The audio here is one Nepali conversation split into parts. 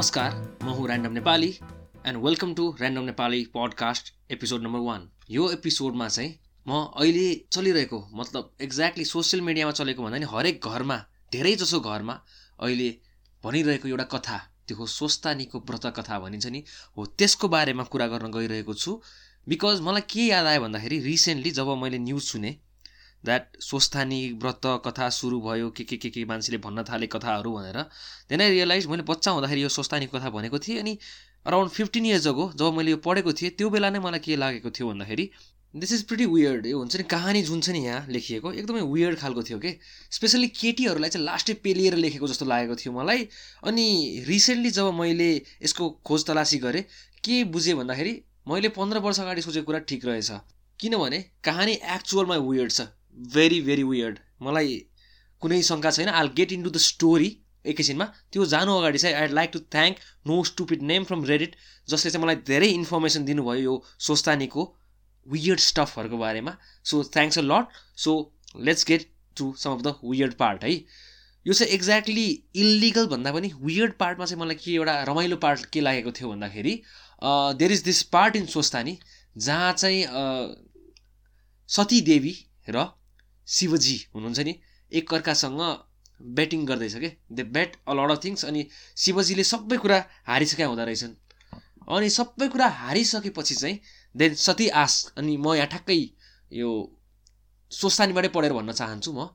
नमस्कार म हुँ random Nepali and welcome to random Nepali podcast episode number one यो एपिसोडमा चाहिँ म अहिले चलिरहेको मतलब एक्ज्याक्टली सोसियल मिडियामा चलेको भन्दा नि हरेक घरमा धेरै जसो घरमा अहिले भनिरहेको एउटा कथा त्यो हो स्वस्थानीको व्रत कथा भनिन्छ नि। हो त्यसको बारेमा कुरा गर्न गइरहेको छु बिकज मलाई के याद आयो भन्दाखेरि रिसेन्टली जब मैले न्युज सुनेँ द्याट स्वस्थानी व्रत कथा सुरु भयो के के के के मान्छेले भन्न थाले कथाहरू भनेर देन आई रियलाइज मैले बच्चा हुँदाखेरि यो स्वस्थानीको कथा भनेको थिएँ अनि अराउन्ड फिफ्टिन इयर्स अगो जब मैले यो पढेको थिएँ त्यो बेला नै मलाई के लागेको थियो भन्दाखेरि दिस इज प्रिटी वियर्ड यो हुन्छ नि कहानी जुन छ नि यहाँ लेखिएको एकदमै वियर्ड खालको थियो कि? स्पेसली केटीहरूलाई चाहिँ लास्टै पेलिएर लेखेको जस्तो लागेको थियो मलाई। अनि रिसेन्टली जब मैले यसको खोज तलासी गरेँ के बुझेँ भन्दाखेरि मैले पन्ध्र वर्ष अगाडि सोचेको कुरा ठिक रहेछ। किनभने कहानी एक्चुअलमा वियर्ड छ। भेरी भेरी वियर्ड मलाई कुनै शङ्का छैन। All get into the story एकैछिनमा। त्यो जानु अगाडि चाहिँ I like to thank no stupid name from Reddit जसले चाहिँ मलाई धेरै इन्फर्मेसन दिनुभयो यो सोस्तानीको वियर्ड स्टफहरूको बारेमा। So thanks a lot so let's get to some of the weird part है। यो चाहिँ एक्ज्याक्टली इलिगल भन्दा पनि वियर्ड पार्टमा चाहिँ मलाई के एउटा रमाइलो पार्ट के लागेको थियो भन्दाखेरि there is this part in सोस्तानी जहाँ चाहिँ सती देवी र शिवजी हुनुहुन्छ नि एकअर्कासँग ब्याटिङ गर्दैछ कि? They bat a lot of things अनि शिवजीले सबै कुरा हारिसकेका हुँदो रहेछन्। अनि सबै कुरा हारिसकेपछि चाहिँ देन सती आस अनि म यहाँ ठ्याक्कै यो सोस्तानीबाटै पढेर भन्न चाहन्छु म।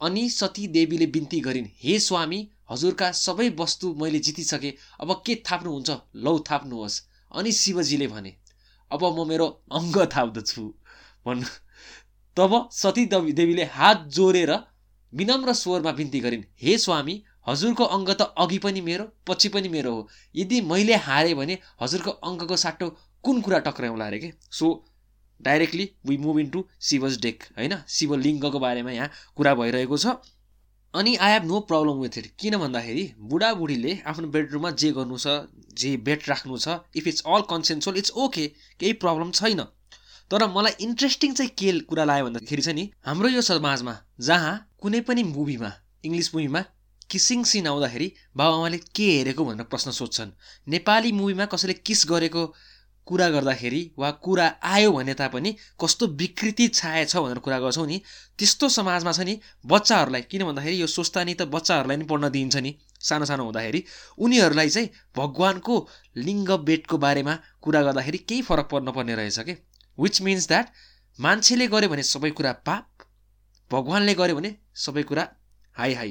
अनि सती देवीले बिन्ती गरिन् हे स्वामी हजुरका सबै वस्तु मैले जितिसकेँ अब के थाप्नुहुन्छ? लौ थाप्नुहोस्। अनि शिवजीले भने अब म मेरो अङ्ग थाप्दछु। भन्नु तब सती देवीले हात जोडेर विनम्र स्वरमा बिन्ती गरिन् हे स्वामी हजुरको अङ्ग त अघि पनि मेरो पछि पनि मेरो हो। यदि मैले हारेँ भने हजुरको अङ्कको साटो कुन कुरा टक्राउँला अरे के? So directly we move into शिवज deck होइन शिवलिङ्गको बारेमा यहाँ कुरा भइरहेको छ। अनि I have no problem with it किन भन्दाखेरि बुढाबुढीले आफ्नो बेडरुममा जे गर्नु छ जे बेड राख्नु छ if it's all consensual it's okay केही प्रब्लम छैन। तर मलाई इन्ट्रेस्टिङ चाहिँ के कुरा लाग्यो भन्दाखेरि चाहिँ नि हाम्रो यो समाजमा जहाँ कुनै पनि मुभीमा इङ्ग्लिस मुभीमा किसिङ सिन आउँदाखेरि बाबाआमाले के हेरेको भनेर प्रश्न सोध्छन्। नेपाली मुभीमा कसैले किस गरेको कुरा गर्दाखेरि वा कुरा आयो भने तापनि कस्तो विकृति छाएछ भनेर कुरा गर्छौँ नि त्यस्तो समाजमा छ नि बच्चाहरूलाई किन भन्दाखेरि यो सोच्दा नि त बच्चाहरूलाई नि पढ्न दिइन्छ नि सानो सानो हुँदाखेरि। उनीहरूलाई चाहिँ भगवान्को लिङ्ग बेटको बारेमा कुरा गर्दाखेरि केही फरक पर्न पर्ने रहेछ कि? विच मिन्स द्याट मान्छेले गर्यो भने सबै कुरा पाप भगवान्ले गर्यो भने सबै कुरा हाई हाई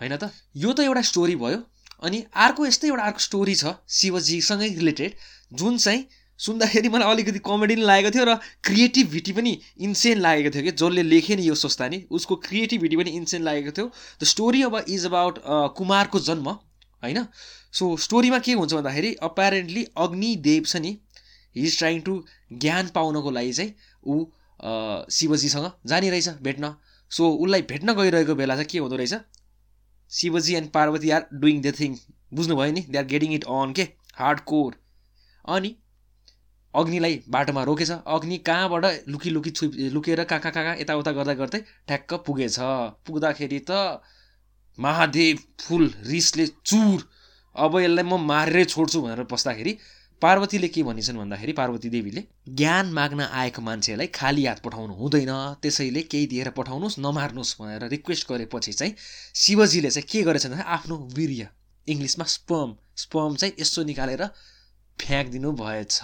होइन त? यो त एउटा स्टोरी भयो अनि अर्को यस्तै एउटा अर्को स्टोरी छ शिवजीसँगै रिलेटेड जुन चाहिँ सुन्दाखेरि मलाई अलिकति कमेडी पनि लागेको थियो र क्रिएटिभिटी पनि इन्सेन लागेको थियो कि जसले लेखे नि यो नि उसको क्रिएटिभिटी पनि इन्सेन लागेको थियो। द स्टोरी अब इज अबाउट कुमारको जन्म होइन? सो स्टोरीमा के हुन्छ भन्दाखेरि अप्यारेन्टली अग्निदेव छ नि हि इज ट्राइङ टु ज्ञान पाउनको लागि चाहिँ ऊ शिवजीसँग जाने रहेछ भेट्न। सो उसलाई भेट्न गइरहेको बेला चाहिँ के हुँदो रहेछ? Shivji and Parvati are doing the thing बुझ्नुभयो नि? They are getting it on के? हार्ड कोर अनि अग्निलाई बाटोमा रोकेछ। अग्नि कहाँबाट लुकी लुकी छु लुकेर कहाँ कहाँ कहाँ यताउता गर्दा गर्दै ठ्याक्क पुगेछ। पुग्दाखेरि त महादेव फुल रिसले चुर। अब यसलाई म मारेरै छोड्छु भनेर बस्दाखेरि पार्वतीले के भनिन्छन् भन्दाखेरि पार्वती देवीले ज्ञान माग्न आएको मान्छेलाई खाली हात पठाउनु हुँदैन। त्यसैले केही दिएर पठाउनुहोस् नमार्नुहोस् भनेर रिक्वेस्ट गरेपछि चाहिँ शिवजीले चाहिँ के गरेछन् भने आफ्नो वीर्य इङ्ग्लिसमा स्पर्म स्पर्म चाहिँ यस्तो निकालेर फ्याँकिदिनु भएछ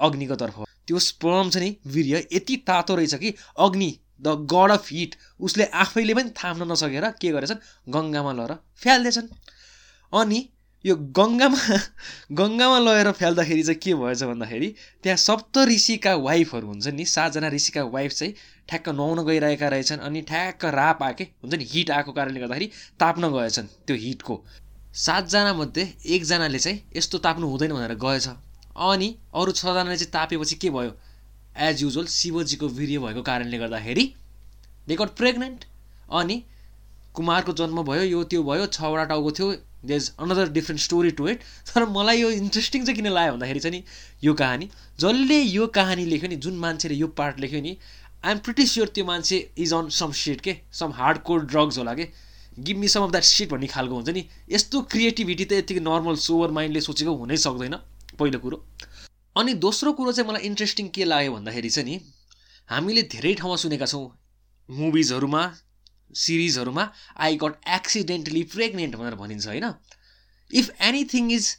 अग्निको तर्फ त्यो स्पर्म चाहिँ नि वीर्य यति तातो रहेछ कि Agni the god of heat उसले आफैले पनि थाम्न नसकेर के गरेछन्? गङ्गामा लगेर फ्याल्दैछन्। अनि यो गङ्गामा गङ्गामा लगेर फ्याल्दाखेरि चाहिँ के भएछ भन्दाखेरि त्यहाँ सप्त ऋषिका वाइफहरू हुन्छन् नि सातजना ऋषिका वाइफ चाहिँ ठ्याक्क नुहाउन गइरहेका रहेछन् अनि ठ्याक्क राप आके हुन्छ नि हिट आएको कारणले गर्दाखेरि ताप्न गएछन् त्यो हिटको सातजना मध्ये एकजनाले चाहिँ यस्तो ताप्नु हुँदैन भनेर गएछ। अनि अरू छजनाले चाहिँ तापेपछि के भयो? एज युजल शिवजीको वीर्य भएको कारणले गर्दाखेरि दे गट प्रेग्नेन्ट अनि कुमारको जन्म भयो यो त्यो भयो छवटा टाउको थियो there is another different story to it तर मलाई यो इन्ट्रेस्टिङ चाहिँ किन लाग्यो भन्दाखेरि चाहिँ नि यो कहानी जसले यो कहानी लेख्यो नि जुन मान्छेले यो पार्ट लेख्यो नि आइएम प्रिटी स्योर त्यो मान्छे इज अन सम सेट के? सम हार्ड कोर ड्रग्स होला कि? Give me some of that shit भन्ने खालको हुन्छ नि। यस्तो क्रिएटिभिटी त यतिकै नर्मल सोवर माइन्डले सोचेको हुनै सक्दैन पहिलो कुरो। अनि दोस्रो कुरो चाहिँ मलाई इन्ट्रेस्टिङ के लाग्यो भन्दाखेरि चाहिँ नि हामीले धेरै ठाउँमा सुनेका छौँ मुभिजहरूमा सिरिजहरूमा आई गट एक्सिडेन्टली प्रेग्नेन्ट भनेर भनिन्छ होइन? If anything is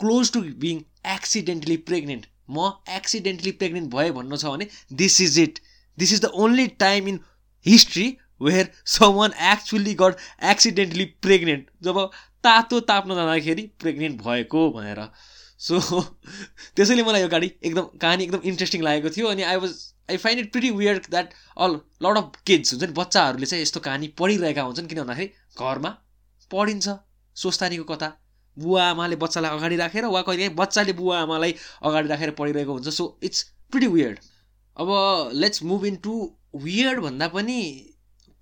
close to being accidentally pregnant म एक्सिडेन्टली प्रेग्नेन्ट भएँ भन्नु छ भने this is it this is the only time in history where some one actually got accidentally pregnant जब तातो ताप्न जाँदाखेरि प्रेग्नेन्ट भएको भनेर। सो त्यसैले मलाई यो गाडी एकदम कहानी एकदम इन्ट्रेस्टिङ लागेको थियो अनि I was I find it pretty weird that all lot of kids हुन्छ नि बच्चाहरूले चाहिँ यस्तो कहानी पढिरहेका हुन्छन् किन भन्दाखेरि घरमा पढिन्छ सोस्तानीको कथा। बुवा आमाले बच्चालाई अगाडि राखेर वा कहिले बच्चाले बुवा आमालाई अगाडि राखेर पढिरहेको हुन्छ। सो इट्स प्रिटी वियर्ड अब let's move in to weird भन्दा पनि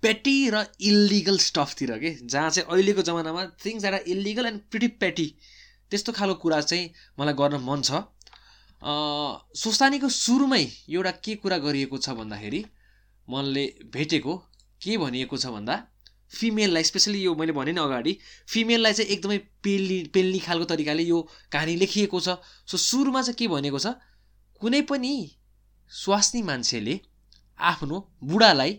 पेटी र इल्लिगल स्टफतिर के? जहाँ चाहिँ अहिलेको जमानामा things are illegal and pretty petty त्यस्तो खालको कुरा चाहिँ मलाई गर्न मन छ। सुस्तानीको सुरुमै एउटा के कुरा गरिएको छ भन्दाखेरि मनले भेटेको के भनिएको छ भन्दा फिमेललाई स्पेसली यो मैले भने नि अगाडि फिमेललाई चाहिँ एकदमै पेल्ली पेल्ने खालको तरिकाले यो कहानी लेखिएको छ। सो सुरुमा चाहिँ के भनेको छ? कुनै पनि स्वास्नी मान्छेले आफ्नो बुढालाई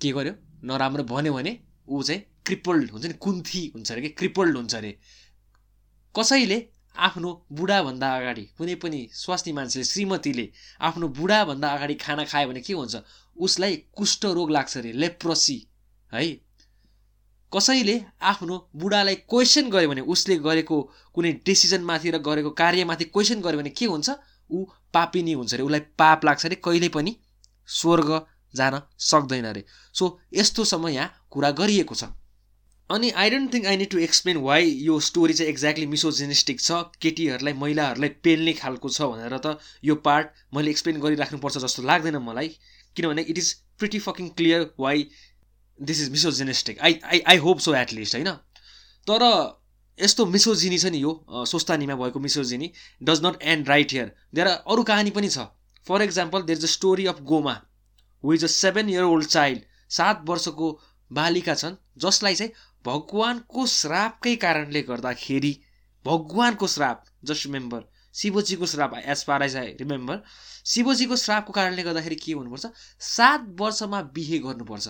के गर्यो? नराम्रो भन्यो भने ऊ चाहिँ क्रिपल्ड हुन्छ नि कुन्थी हुन्छ अरे कि क्रिपल्ड हुन्छ अरे। कसैले आफ्नो बुढाभन्दा अगाडि कुनै पनि स्वास्नी मान्छेले श्रीमतीले आफ्नो बुढाभन्दा अगाडि खाना खायो भने के हुन्छ? उसलाई कुष्ठ रोग लाग्छ अरे लेप्रोसी है? कसैले आफ्नो बुढालाई क्वेसन गर्यो भने उसले गरेको कुनै डिसिजनमाथि र गरेको कार्यमाथि क्वेसन गर्यो भने के हुन्छ? ऊ पापिनी हुन्छ अरे उसलाई पाप लाग्छ अरे कहिले पनि स्वर्ग जान सक्दैन अरे। सो यस्तोसम्म यहाँ कुरा गरिएको छ। अनि I don't think I need to explain why यो स्टोरी चाहिँ एक्ज्याक्टली मिसोजेनिस्टिक छ केटीहरूलाई महिलाहरूलाई पेल्ने खालको छ भनेर त यो पार्ट मैले एक्सप्लेन गरिराख्नुपर्छ जस्तो लाग्दैन मलाई किनभने it is pretty fucking clear why this is misogynistic I I I hope so at least होइन? तर यस्तो मिसोजिनी छ नि यो सोस्तानीमा भएको misogyny does not end right here there अरू कहानी पनि छ। For example there is a story of Goma is a seven year old child सात वर्षको बालिका छन् जसलाई चाहिँ भगवानको श्रापकै कारणले गर्दाखेरि भगवानको श्राप जस्ट रिमेम्बर शिवजीको श्राप as far as I remember शिवजीको श्रापको कारणले गर्दाखेरि के हुनुपर्छ? सात वर्षमा बिहे गर्नुपर्छ।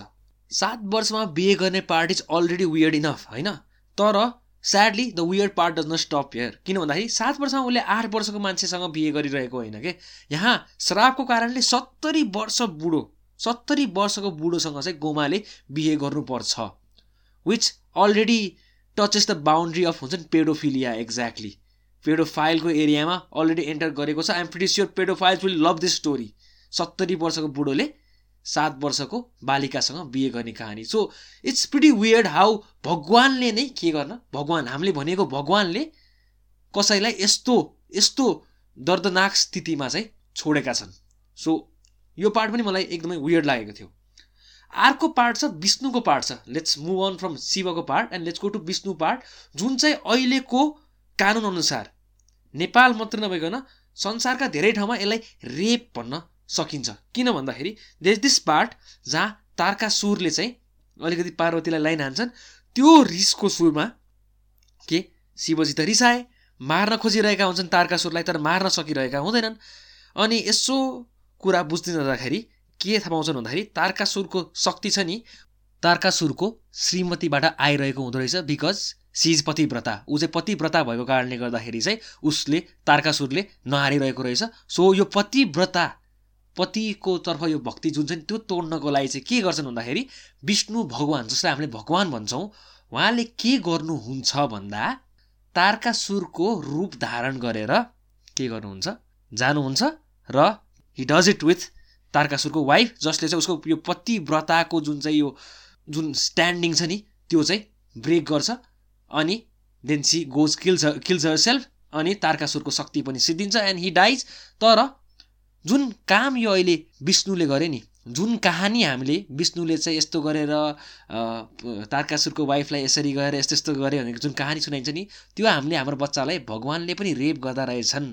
सात वर्षमा बिहे गर्ने part is already weird enough होइन? तर sadly the weird part does not stop here किन भन्दाखेरि सात वर्षमा उसले आठ वर्षको मान्छेसँग बिहे गरिरहेको होइन कि? यहाँ श्रापको कारणले सत्तरी वर्ष बुढो सत्तरी वर्षको बुढोसँग चाहिँ गोमाले बिहे गर्नुपर्छ। Which already touches the boundary of हुन्छ नि पेडोफिलिया एक्ज्याक्टली पेडोफाइलको एरियामा अलरेडी एन्टर गरेको छ. I'm pretty sure paedophiles will love this story सत्तरी वर्षको बुढोले सात वर्षको बालिकासँग बिहे गर्ने कहानी। So it's pretty weird how भगवान्ले नै के गर्न? भगवान् हामीले भनेको भगवान्ले कसैलाई यस्तो यस्तो दर्दनाक स्थितिमा चाहिँ छोडेका छन्। सो यो पार्ट पनि मलाई एकदमै वियर्ड लागेको थियो। अर्को पार्ट छ विष्णुको पार्ट छ। लेट्स मुभ अन फ्रम शिवको part and let's go to Vishnu part जुन चाहिँ अहिलेको कानुन अनुसार नेपाल मात्र नभइकन संसारका धेरै ठाउँमा यसलाई रेप भन्न सकिन्छ। किन भन्दाखेरि देश दिस पार्ट जहाँ तारका सुरले चाहिँ अलिकति पार्वतीलाई लाइन हान्छन्। त्यो रिसको सुरमा के? शिवजी त रिसाए मार्न खोजिरहेका हुन्छन् तारका सुरलाई तर मार्न सकिरहेका हुँदैनन्। अनि यसो कुरा बुझ्दै जाँदाखेरि के थाहा पाउँछन् भन्दाखेरि तारकासुरको शक्ति छ नि। तारकासुरको श्रीमतीबाट आइरहेको हुँदो रहेछ बिकज सिज पतिव्रता। ऊ चाहिँ पतिव्रता भएको कारणले गर्दाखेरि चाहिँ उसले तारकासुरले नहारिरहेको रहेछ। सो यो पतिव्रता पतिको तर्फ यो भक्ति जुन छ नि त्यो तोड्नको लागि चाहिँ के गर्छन् भन्दाखेरि विष्णु भगवान् जसलाई हामीले भगवान् भन्छौँ उहाँले के गर्नुहुन्छ भन्दा तारकासुरको रूप धारण गरेर के गर्नुहुन्छ? जानुहुन्छ र हि डज इट विथ तारकासुरको वाइफ जसले चाहिँ उसको यो पतिव्रताको जुन चाहिँ यो जुन स्ट्यान्डिङ छ नि त्यो चाहिँ ब्रेक गर्छ। अनि then she goes kills kills herself अनि तारकासुरको शक्ति पनि सिद्धिन्छ एन्ड हि डाइज तर जुन काम यो अहिले विष्णुले गरे नि जुन कहानी हामीले विष्णुले चाहिँ यस्तो गरेर तारकासुरको वाइफलाई यसरी गरेर यस्तो यस्तो गरे भनेको जुन कहानी सुनाइन्छ नि त्यो हामीले हाम्रो बच्चालाई भगवान्ले पनि रेप गर्दा रहेछन्।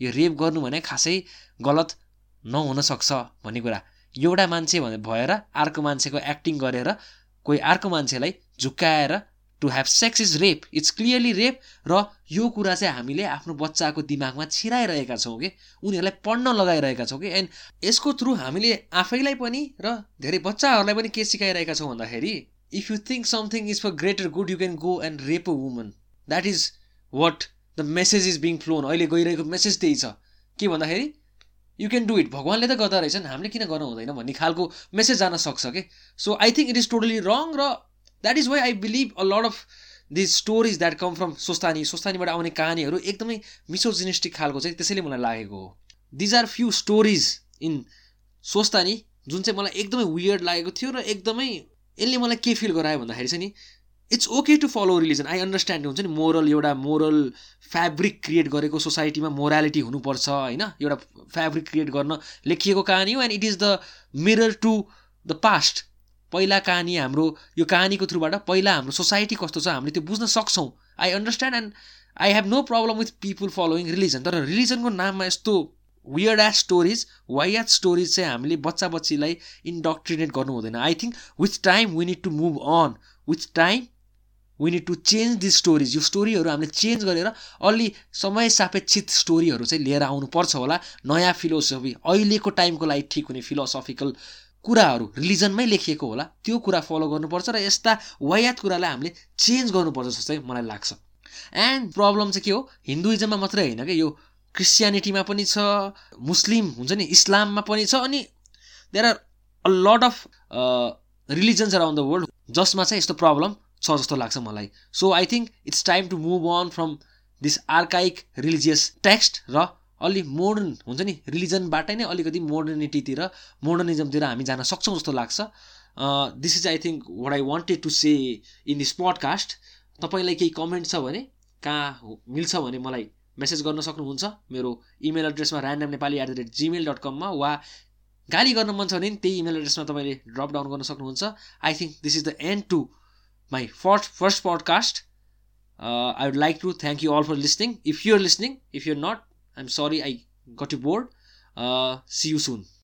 यो रेप गर्नु भने खासै गलत नहुन सक्छ भन्ने कुरा। एउटा मान्छे भएर अर्को मान्छेको एक्टिङ गरेर कोही अर्को मान्छेलाई झुक्काएर to have sex is rape it's clearly rape र यो कुरा चाहिँ हामीले आफ्नो बच्चाको दिमागमा छिराइरहेका छौँ कि? उनीहरूलाई पढ्न लगाइरहेका छौँ कि? एन्ड यसको थ्रु हामीले आफैलाई पनि र धेरै बच्चाहरूलाई पनि के सिकाइरहेका छौँ भन्दाखेरि if you think something is for greater good you can go and rape a woman that is what the message is being flown अहिले गइरहेको मेसेज त्यही छ। के भन्दाखेरि यु क्यान डु इट भगवान्ले त गर्दा रहेछन् हामीले किन गर्नु हुँदैन भन्ने खालको मेसेज जान सक्छ कि so I think it is totally wrong र that is why I believe a lot of this stories that come from Swasthani सोस्तानीबाट आउने कहानीहरू एकदमै मिसोजिनिस्टिक खालको चाहिँ त्यसैले मलाई लागेको हो। These are few stories in Swasthani जुन चाहिँ मलाई एकदमै वियर्ड लागेको थियो र एकदमै यसले मलाई के फिल गरायो भन्दाखेरि चाहिँ नि it's okay to follow religion I understand हुन्छ नि मोरल एउटा मोरल फेब्रिक क्रिएट गरेको सोसाइटीमा मोरालिटी हुनुपर्छ होइन? एउटा फेब्रिक क्रिएट गर्न लेखिएको कहानी हो and it is the mirror to the past पहिला कहानी हाम्रो यो कहानीको थ्रुबाट पहिला हाम्रो सोसाइटी कस्तो छ हामीले त्यो बुझ्न सक्छौँ। I understand and I have no problem with people following religion तर रिलिजनको नाममा यस्तो वियर्ड एस स्टोरिज वाइएट स्टोरिज चाहिँ हामीले बच्चा बच्चीलाई इन्डक्ट्रिनेट गर्नु हुँदैन। I think with time we need to move on with time we need to change this stories यो स्टोरीहरू हामीले चेन्ज गरेर अलि समय सापेक्षित स्टोरीहरू चाहिँ लिएर आउनुपर्छ होला। नयाँ फिलोसफी अहिलेको टाइमको लागि ठिक हुने फिलोसफिकल कुराहरू रिलिजनमै लेखिएको होला। त्यो कुरा फलो गर्नुपर्छ र यस्ता वायात कुरालाई हामीले चेन्ज गर्नुपर्छ जस्तो चाहिँ मलाई लाग्छ। एन्ड प्रब्लम चाहिँ के हो? हिन्दुइजममा मात्रै होइन कि? यो क्रिस्चियनिटीमा पनि छ मुस्लिम हुन्छ नि इस्लाममा पनि छ अनि there are a lot of religions around the world जसमा चाहिँ यस्तो प्रब्लम छ जस्तो लाग्छ मलाई। So I think it's time to move on from this archaic religious text र अलि मोडर्न हुन्छ नि रिलिजनबाटै नै अलिकति मोडर्निटीतिर मोडर्निजमतिर हामी जान सक्छौँ जस्तो लाग्छ। This is I think what I wanted to say in this podcast तपाईँलाई केही कमेन्ट छ भने कहाँ मिल्छ भने मलाई मेसेज गर्न सक्नुहुन्छ। मेरो इमेल एड्रेसमा random Nepali at the rate Gmail dot कममा वा गाली गर्न मन छ भने त्यही इमेल एड्रेसमा तपाईँले ड्रप डाउन गर्न सक्नुहुन्छ। I think this is the end to my first first podcast. Uh, I would like to thank you all for listening. If you're listening, if you're not, I'm sorry I got you bored. Uh, see you soon.